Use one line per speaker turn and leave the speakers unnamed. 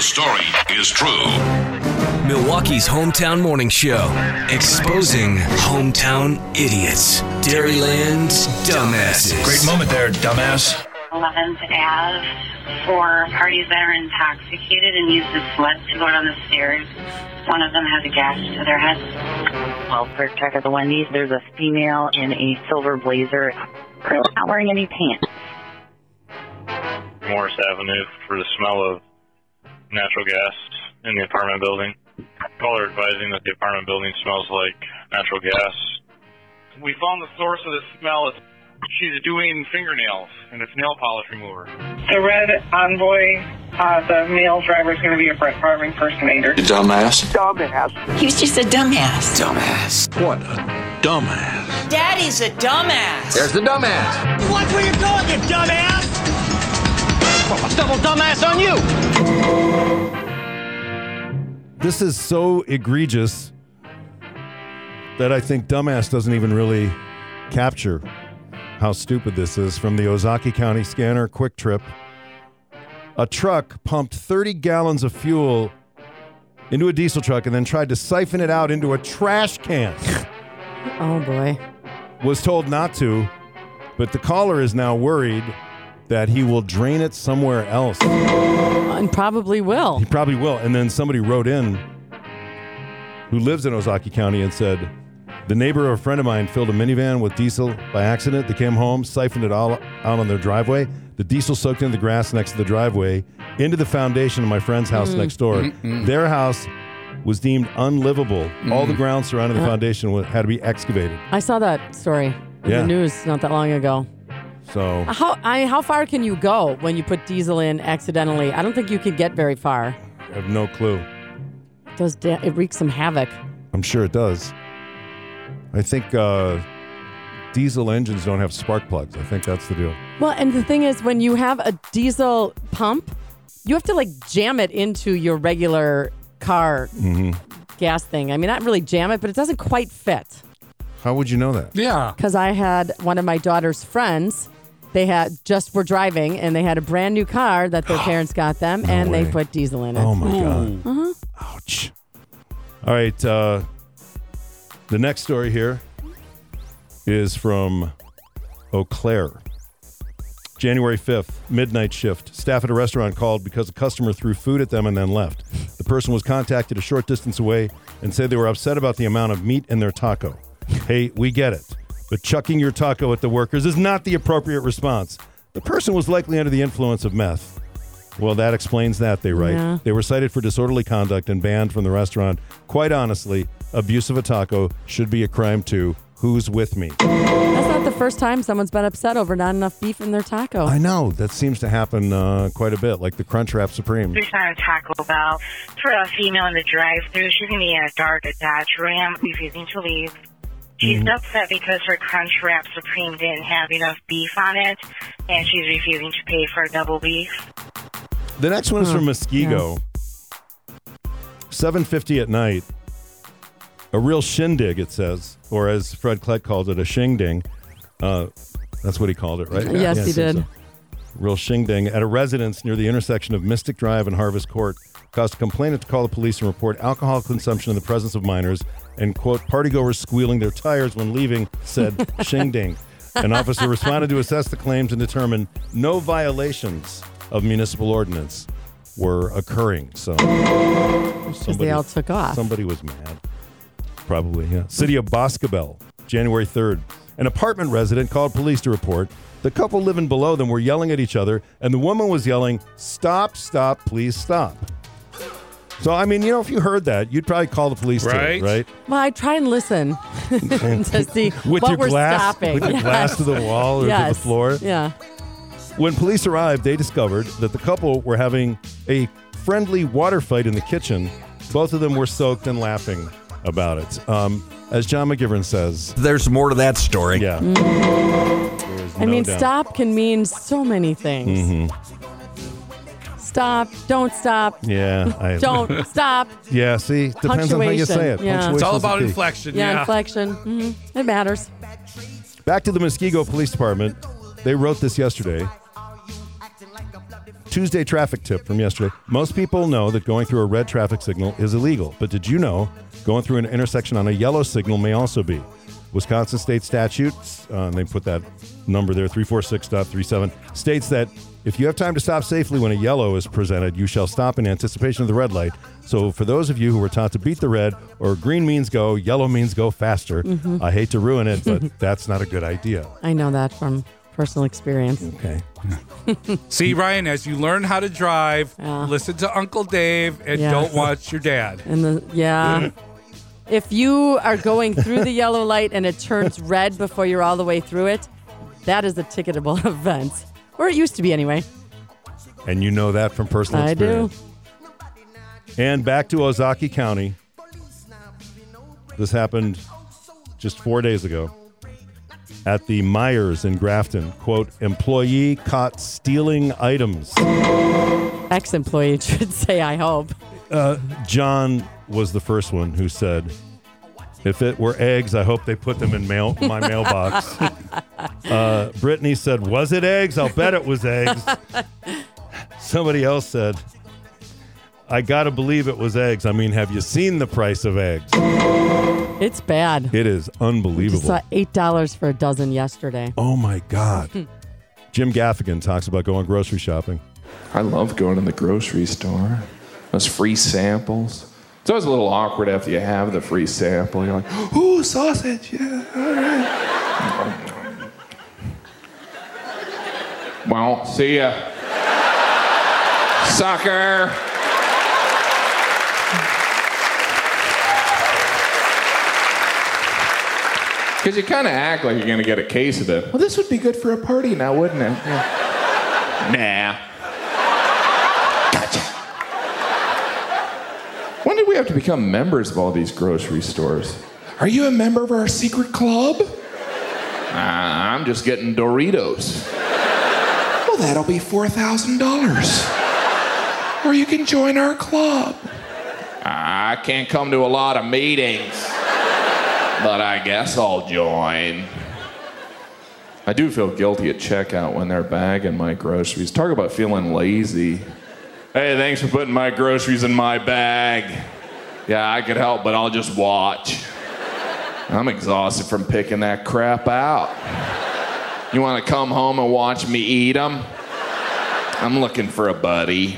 the story is true.
Milwaukee's hometown morning show, exposing hometown idiots. Dairyland's dumbasses.
Great moment there, dumbass.
11th Ave, four parties that are intoxicated and use the sled to go down the stairs. One of them has a gash to their head.
Well, first check at the Wendy's. There's a female in a silver blazer. Not wearing any pants.
Morris Avenue for the smell of natural gas in the apartment building. Caller advising that the apartment building smells like natural gas.
We found the source of the smell. It's, she's doing fingernails, and it's nail polish remover.
The red envoy, uh, the male driver is going to be a Brett Favre impersonator.
Dumbass.
He was just a dumbass.
Dumbass.
What a dumbass.
Daddy's a dumbass.
There's the dumbass.
Watch where you're going, you dumbass! Well, a double dumbass on you!
This is so egregious that I think dumbass doesn't even really capture how stupid this is. From the Ozaukee County Scanner Kwik Trip, a truck pumped 30 gallons of fuel into a diesel truck and then tried to siphon it out into a trash can.
Oh boy.
Was told not to, but the caller is now worried that he will drain it somewhere else.
And probably will.
He probably will. And then somebody wrote in who lives in Ozaukee County and said, the neighbor of a friend of mine filled a minivan with diesel by accident. They came home, siphoned it all out on their driveway. The diesel soaked into the grass next to the driveway, into the foundation of my friend's house mm. next door. Mm-hmm. Mm-hmm. Their house was deemed unlivable. All the mm-hmm. ground surrounding the uh-huh. foundation had to be excavated.
I saw that story in
Yeah.
the news not that long ago.
So
How I, how far can you go when you put diesel in accidentally? I don't think you could get very far.
I have no clue.
It does da- it wreaks some havoc.
I'm sure it does. I think uh, diesel engines don't have spark plugs. I think that's the deal.
Well, and the thing is, when you have a diesel pump, you have to like jam it into your regular car
Mm-hmm.
gas thing. I mean, not really jam it, but it doesn't quite fit.
How would you know that?
Yeah.
Because I had one of my daughter's friends. They had just were driving, and they had a brand new car that their parents got them, and
way.
they put diesel in it.
Oh my god!
Uh-huh.
Ouch! All right, uh, the next story here is from Eau Claire. January 5th, midnight shift. Staff at a restaurant called because a customer threw food at them and then left. The person was contacted a short distance away and said they were upset about the amount of meat in their taco. Hey, we get it, but chucking your taco at the workers is not the appropriate response. The person was likely under the influence of meth. Well, that explains that, they write.
Yeah.
They were cited for disorderly conduct and banned from the restaurant. Quite honestly, abuse of a taco should be a crime too. Who's with me?
That's not the first time someone's been upset over not enough beef in their taco.
I know that seems to happen uh, quite a bit, like the Crunchwrap Supreme.
There's not a Taco Bell. For a female in the drive-thru, she's going to be in a dark Dodge Ram, refusing to leave. She's upset because her Crunchwrap Supreme didn't have enough beef on it, and she's refusing to pay for a double beef.
The next one is
Huh,
from Muskego. 7:50 at night. A real shindig, it says, or as Fred Kleck called it, a shingding. Uh, that's what he called it, right?
Yes, he
I think
did.
Real shingding at a residence near the intersection of Mystic Drive and Harvest Court caused a complainant to call the police and report alcohol consumption in the presence of minors and quote partygoers squealing their tires when leaving said shingding. An officer responded to assess the claims and determine no violations of municipal ordinance were occurring. So
Because they all took off.
Somebody was mad. Probably, yeah. City of Boscobel, January 3rd. An apartment resident called police to report the couple living below them were yelling at each other, and the woman was yelling, Stop, stop, please stop. So, I mean, you know, if you heard that, you'd probably call the police
Right.
to it, right?
Well, I try and listen to see
With
what
your
we're
glass,
stopping.
with your glass to the wall or
yes.
to the floor.
Yeah.
When police arrived, they discovered that the couple were having a friendly water fight in the kitchen. Both of them were soaked and laughing about it. Um, as John McGivern says,
There's more to that story.
yeah. There is
I
no
mean,
doubt.
stop can mean so many things. Stop. Don't stop.
Yeah, I,
Don't stop.
Yeah, see, depends on how you say it.
Punctuation, yeah.
It's all about inflection.
Yeah,
Yeah.
inflection. hmm It matters.
Back to the Muskego Police Department. They wrote this yesterday. Tuesday traffic tip from yesterday. Most people know that going through a red traffic signal is illegal, but did you know going through an intersection on a yellow signal may also be? Wisconsin state statutes, uh, and they put that number there, 346.37, states that if you have time to stop safely when a yellow is presented, you shall stop in anticipation of the red light. So, for those of you who were taught to beat the red, or green means go, yellow means go faster,
Mhm.
I hate to ruin it, but that's not a good idea.
I know that from personal experience.
Okay.
See, Ryan, as you learn how to drive, listen to Uncle Dave and
Yes.
don't watch your dad.
And the yeah. if you are going through the yellow light and it turns red before you're all the way through it, that is a ticketable offense. Or it used to be anyway.
And you know that from personal
I do.
experience. And back to Ozaukee County. This happened just four days ago at the Meijer's in Grafton. Quote, employee caught stealing items.
Ex employee should say, I hope.
Uh, John was the first one who said, if it were eggs, I hope they put them in mail my mailbox. Uh, Brittany said, was it eggs? I'll bet it was eggs. Somebody else said, I got to believe it was eggs. I mean, have you seen the price of eggs?
It's bad.
It is
Just
unbelievable.
saw eight dollars for a dozen yesterday.
Oh my God. Jim Gaffigan talks about going grocery shopping.
I love going to the grocery store. Those free samples. It's always a little awkward after you have the free sample. You're like, ooh, sausage, yeah, all right. Well, see ya. Sucker. Because you kind of act like you're going to get a case of it. Well, this would be good for a party now, wouldn't it? Yeah. Nah. When did we have to become members of all these grocery stores? Are you a member of our secret club? Uh, I'm just getting Doritos. That'll be $4,000. Or you can join our club. I can't come to a lot of meetings, but I guess I'll join. I do feel guilty at checkout when they're bagging my groceries. Talk about feeling lazy. Hey, thanks for putting my groceries in my bag. Yeah, I could help, but I'll just watch. I'm exhausted from picking that crap out. You want to come home and watch me eat them? I'm looking for a buddy.